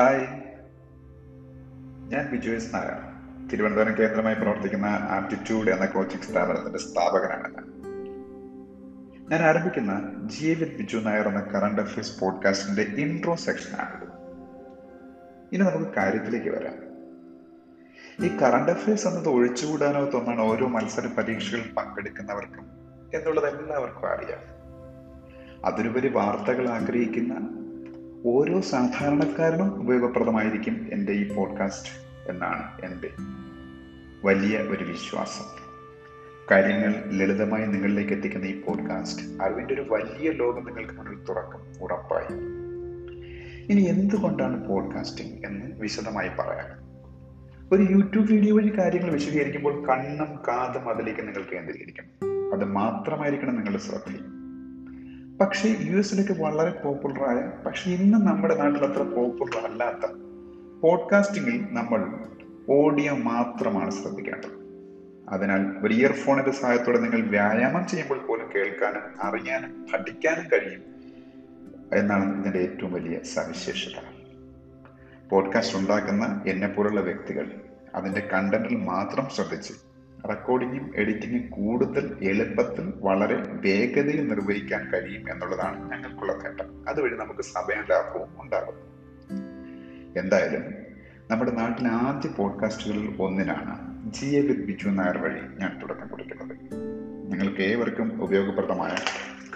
Hi. ഞാൻ Biju S Narayana Thiruvananthapuram കേന്ദ്രമായി പ്രവർത്തിക്കുന്ന ആപ്റ്റിറ്റ്യൂഡ് എന്ന കോച്ചിങ് സ്ഥാപനത്തിന്റെ സ്ഥാപകനാണ് ഞാൻ. ഞാൻ ആരംഭിക്കുന്ന ജി വിത്ത് ബിജു നായർ എന്ന കറണ്ട് അഫയേഴ്സ് പോഡ്കാസ്റ്റിന്റെ ഇൻട്രോ സെക്ഷനാണിത് ഇനി നമുക്ക് കാര്യത്തിലേക്ക് വരാം. ഈ കറണ്ട് അഫയേഴ്സ് എന്നത് ഒഴിച്ചുകൂടാനോ തോന്നാണ് ഓരോ മത്സര പരീക്ഷകളിൽ പങ്കെടുക്കുന്നവർക്കും എന്നുള്ളത് എല്ലാവർക്കും അറിയാം. അതിനുപരി വാർത്തകൾ ആഗ്രഹിക്കുന്ന ഓരോ സാധാരണക്കാരനും ഉപയോഗപ്രദമായിരിക്കും എന്റെ ഈ പോഡ്കാസ്റ്റ് എന്നാണ് എന്റെ വലിയ ഒരു വിശ്വാസം. കാര്യങ്ങൾ ലളിതമായി നിങ്ങളിലേക്ക് എത്തിക്കുന്ന ഈ പോഡ്കാസ്റ്റ് അറിവിന്റെ ഒരു വലിയ ലോകം നിങ്ങൾക്ക് മുന്നിൽ തുറക്കും ഉറപ്പായി. ഇനി എന്തുകൊണ്ടാണ് പോഡ്കാസ്റ്റിംഗ് എന്ന് വിശദമായി പറയാം. ഒരു യൂട്യൂബ് വീഡിയോ വഴി കാര്യങ്ങൾ വിശദീകരിക്കുമ്പോൾ കണ്ണും കാതും അതിലേക്ക് നിങ്ങൾ കേന്ദ്രീകരിക്കണം. അത് മാത്രമായിരിക്കണം നിങ്ങളുടെ ശ്രദ്ധയും പക്ഷേ യു എസിലൊക്കെ വളരെ പോപ്പുലറായ പക്ഷെ ഇന്ന് നമ്മുടെ നാട്ടിൽ അത്ര പോപ്പുലർ അല്ലാത്ത പോഡ്കാസ്റ്റിംഗിൽ നമ്മൾ ഓഡിയോ മാത്രമാണ് ശ്രദ്ധിക്കേണ്ടത്. അതിനാൽ ഒരു ഇയർഫോണിന്റെ സഹായത്തോടെ നിങ്ങൾ വ്യായാമം ചെയ്യുമ്പോൾ പോലും കേൾക്കാനും അറിയാനും പഠിക്കാനും കഴിയും എന്നാണ് ഇതിന്റെ ഏറ്റവും വലിയ സവിശേഷത. പോഡ്കാസ്റ്റ് ഉണ്ടാക്കുന്ന എന്നെ പോലുള്ള വ്യക്തികൾ അതിന്റെ കണ്ടന്റിൽ മാത്രം ശ്രദ്ധിച്ച് റെക്കോർഡിങ്ങും എഡിറ്റിങ്ങും കൂടുതൽ എളുപ്പത്തിൽ വളരെ വേഗതയിൽ നിർവഹിക്കാൻ കഴിയും എന്നുള്ളതാണ് ഞങ്ങൾക്കുള്ള നേട്ടം. അതുവഴി നമുക്ക് സമയം ലാഭവും ഉണ്ടാകും. എന്തായാലും നമ്മുടെ നാട്ടിലെ ആദ്യ പോഡ്കാസ്റ്റുകളിൽ ഒന്നിനാണ് G A with Biju Nair വഴി ഞാൻ തുടക്കം കുറിക്കുന്നത്. നിങ്ങൾക്ക് ഏവർക്കും ഉപയോഗപ്രദമായ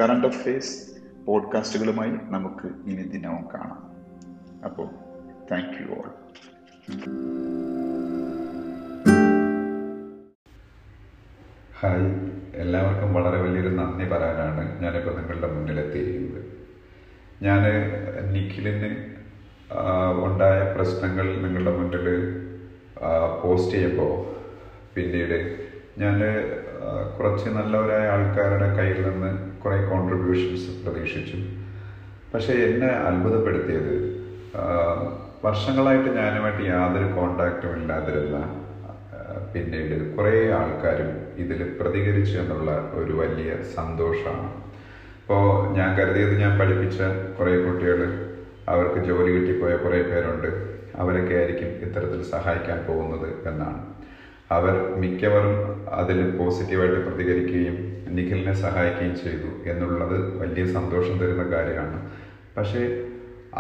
കറണ്ട് അഫയേഴ്സ് പോഡ്കാസ്റ്റുകളുമായി നമുക്ക് ഇനി ദിനവും കാണാം. അപ്പോൾ താങ്ക് യു ഓൾ ഹായ്. എല്ലാവർക്കും വളരെ വലിയൊരു നന്ദി പറയാനാണ് ഞാനിപ്പോൾ നിങ്ങളുടെ മുന്നിലെത്തിയിരിക്കുന്നത്. ഞാൻ നിഖിലിന് ഉണ്ടായ പ്രശ്നങ്ങൾ നിങ്ങളുടെ മുന്നിൽ പോസ്റ്റ് ചെയ്യുമ്പോൾ പിന്നീട് ഞാൻ കുറച്ച് നല്ലവരായ ആൾക്കാരുടെ കയ്യിൽ നിന്ന് കുറേ കോൺട്രിബ്യൂഷൻസ് പ്രതീക്ഷിച്ചു. പക്ഷേ എന്നെ അത്ഭുതപ്പെടുത്തിയത് വർഷങ്ങളായിട്ട് ഞാനുമായിട്ട് യാതൊരു കോണ്ടാക്റ്റും ഇല്ലാതിരുന്ന പിന്നീട് കുറേ ആൾക്കാരും ഇതിൽ പ്രതികരിച്ചു എന്നുള്ള ഒരു വലിയ സന്തോഷമാണ്. ഇപ്പോൾ ഞാൻ കരുതിയത് ഞാൻ പഠിപ്പിച്ച കുറേ കുട്ടികൾ അവർക്ക് ജോലി കിട്ടിപ്പോയ കുറേ പേരുണ്ട് അവരൊക്കെ ആയിരിക്കും ഇത്തരത്തിൽ സഹായിക്കാൻ പോകുന്നത് എന്നാണ്. അവർ മിക്കവരും അതിൽ പോസിറ്റീവായിട്ട് പ്രതികരിക്കുകയും നിഖിലിനെ സഹായിക്കുകയും ചെയ്തു എന്നുള്ളത് വലിയ സന്തോഷം തരുന്ന കാര്യമാണ്. പക്ഷേ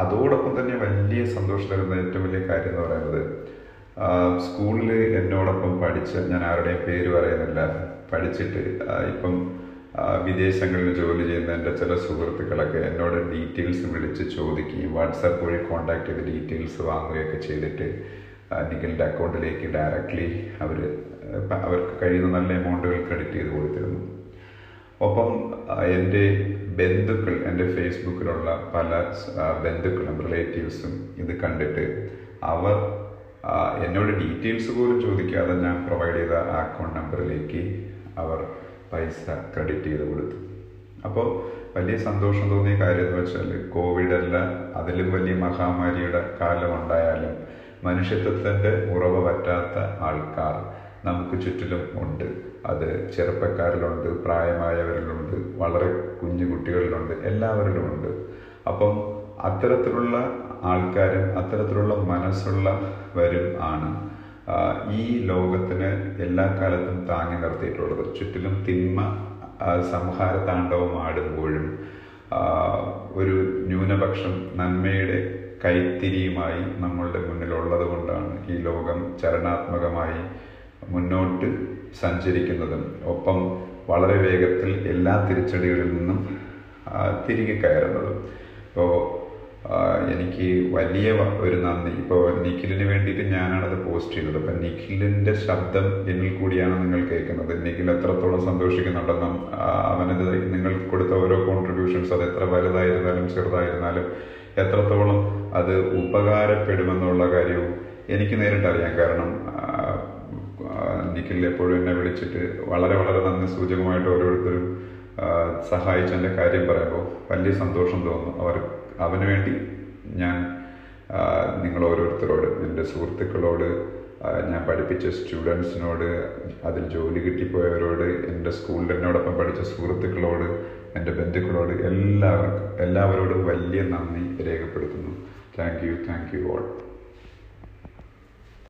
അതോടൊപ്പം തന്നെ വലിയ സന്തോഷം തരുന്ന ഏറ്റവും വലിയ കാര്യം എന്ന് പറയുന്നത് സ്കൂളിൽ എന്നോടൊപ്പം പഠിച്ച ഞാൻ ആരുടെയും പേര് പറയുന്നില്ല. പഠിച്ചിട്ട് ഇപ്പം വിദേശങ്ങളിൽ ജോലി ചെയ്യുന്ന എന്റെ ചില സുഹൃത്തുക്കളൊക്കെ എന്നോട് ഡീറ്റെയിൽസ് വിളിച്ച് ചോദിക്കുകയും വാട്സാപ്പ് വഴി കോൺടാക്ട് ചെയ്ത് ഡീറ്റെയിൽസ് വാങ്ങുകയൊക്കെ ചെയ്തിട്ട് നിഖിലിന്റെ അക്കൗണ്ടിലേക്ക് ഡയറക്റ്റ്ലി അവർ അവർക്ക് കഴിയുന്ന നല്ല എമൗണ്ടുകൾ ക്രെഡിറ്റ് ചെയ്ത് കൊടുത്തിരുന്നു. ഒപ്പം എന്റെ ബന്ധുക്കൾ എന്റെ ഫേസ്ബുക്കിലുള്ള പല ബന്ധുക്കളും റിലേറ്റീവ്സും ഇത് കണ്ടിട്ട് അവർ എന്നോട് ഡീറ്റെയിൽസ് പോലും ചോദിക്കാതെ ഞാൻ പ്രൊവൈഡ് ചെയ്ത അക്കൗണ്ട് നമ്പറിലേക്ക് അവർ പൈസ ക്രെഡിറ്റ് ചെയ്ത് കൊടുത്തു. അപ്പോൾ വലിയ സന്തോഷം തോന്നിയ കാര്യം എന്ന് വെച്ചാൽ കോവിഡ് അല്ല അതിലും വലിയ മഹാമാരിയുടെ കാലം ഉണ്ടായാലും മനുഷ്യത്വത്തിന്റെ ഉറവ് പറ്റാത്ത ആൾക്കാർ നമുക്ക് ചുറ്റിലും ഉണ്ട്. അത് ചെറുപ്പക്കാരിലുണ്ട് പ്രായമായവരിലുണ്ട് വളരെ കുഞ്ഞു കുട്ടികളിലുണ്ട് എല്ലാവരിലുമുണ്ട്. അപ്പം അത്തരത്തിലുള്ള ആൾക്കാരും അത്തരത്തിലുള്ള മനസ്സുള്ളവരും ആണ്. ഈ ലോകത്തിന് എല്ലാ കാലത്തും താങ്ങി നിർത്തിയിട്ടുള്ളത്. ചുറ്റിലും തിന്മ സംഹാര താണ്ഡവം ആടുമ്പോഴും ഒരു ന്യൂനപക്ഷം നന്മയുടെ കൈത്തിരിയുമായി നമ്മളുടെ മുന്നിലുള്ളത് കൊണ്ടാണ് ഈ ലോകം ചലനാത്മകമായി മുന്നോട്ട് സഞ്ചരിക്കുന്നതും. ഒപ്പം വളരെ വേഗത്തിൽ എല്ലാ തിരിച്ചടികളിൽ നിന്നും തിരികെ കയറുന്നതും. ഇപ്പോൾ എനിക്ക് വലിയ ഒരു നന്ദി. ഇപ്പോൾ നിഖിലിന് വേണ്ടിയിട്ട് ഞാനാണത് പോസ്റ്റ് ചെയ്തത്. അപ്പം നിഖിലിന്റെ ശബ്ദം എന്നിൽ കൂടിയാണ് നിങ്ങൾ കേൾക്കുന്നത്. നിഖിൽ എത്രത്തോളം സന്തോഷിക്കുന്നുണ്ടെന്നും അവനത് നിങ്ങൾ കൊടുത്ത ഓരോ കോൺട്രിബ്യൂഷൻസ് അത് എത്ര വലുതായിരുന്നാലും ചെറുതായിരുന്നാലും എത്രത്തോളം അത് ഉപകാരപ്പെടുമെന്നുള്ള കാര്യവും എനിക്ക് നേരിട്ട് അറിയാം. കാരണം നിഖിൽ എപ്പോഴും എന്നെ വിളിച്ചിട്ട് വളരെ വളരെ നന്ദി. സൂചകമായിട്ട് ഓരോരുത്തരും സഹായിച്ചതിന്റെ കാര്യം പറയുമ്പോൾ വലിയ സന്തോഷം തോന്നുന്നു അവർ അവന് വേണ്ടി ഞാൻ നിങ്ങൾ ഓരോരുത്തരോട് എന്റെ സുഹൃത്തുക്കളോട് ഞാൻ പഠിപ്പിച്ച സ്റ്റുഡൻസിനോട് അതിൽ ജോലി കിട്ടിപ്പോയവരോട് എന്റെ സ്കൂളിൽ എന്നോടൊപ്പം പഠിച്ച സുഹൃത്തുക്കളോട് എന്റെ ബന്ധുക്കളോട് എല്ലാവർക്കും എല്ലാവരോടും വലിയ നന്ദി രേഖപ്പെടുത്തുന്നു. Thank you thank you all.